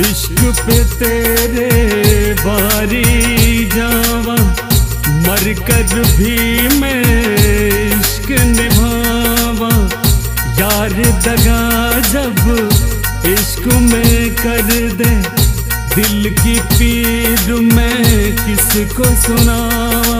इश्क पे तेरे बारी जावा मर कर भी मैं इश्क निभावा। यार दगा जब इश्क में कर दे, दिल की पीर मैं किसको सुनावा?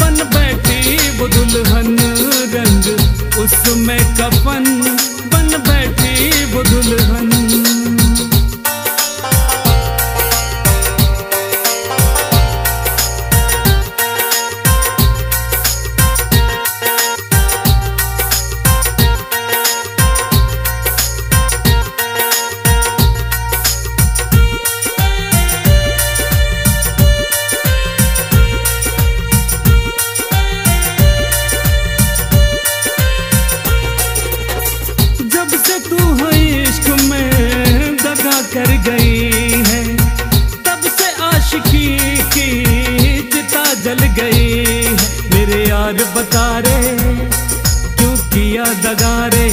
बन बैठी बुदुलहन दुल्हन रंग उसमें कफन जल गई मेरे यार बता रे क्यों किया दगा रे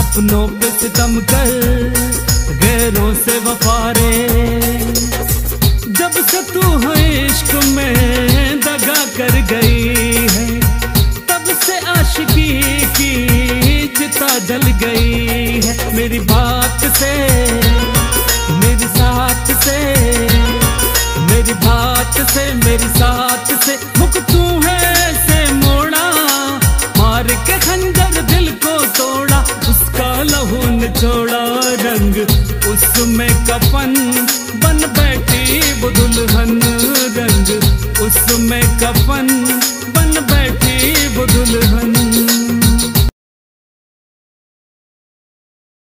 अपनों पे सितम कर गैरों से वफारे। जब से तू है इश्क में दगा कर गई है, तब से आशिकी की चिता जल गई है। मेरी बात से निचोड़ा रंग उसमें कफन बन बैठी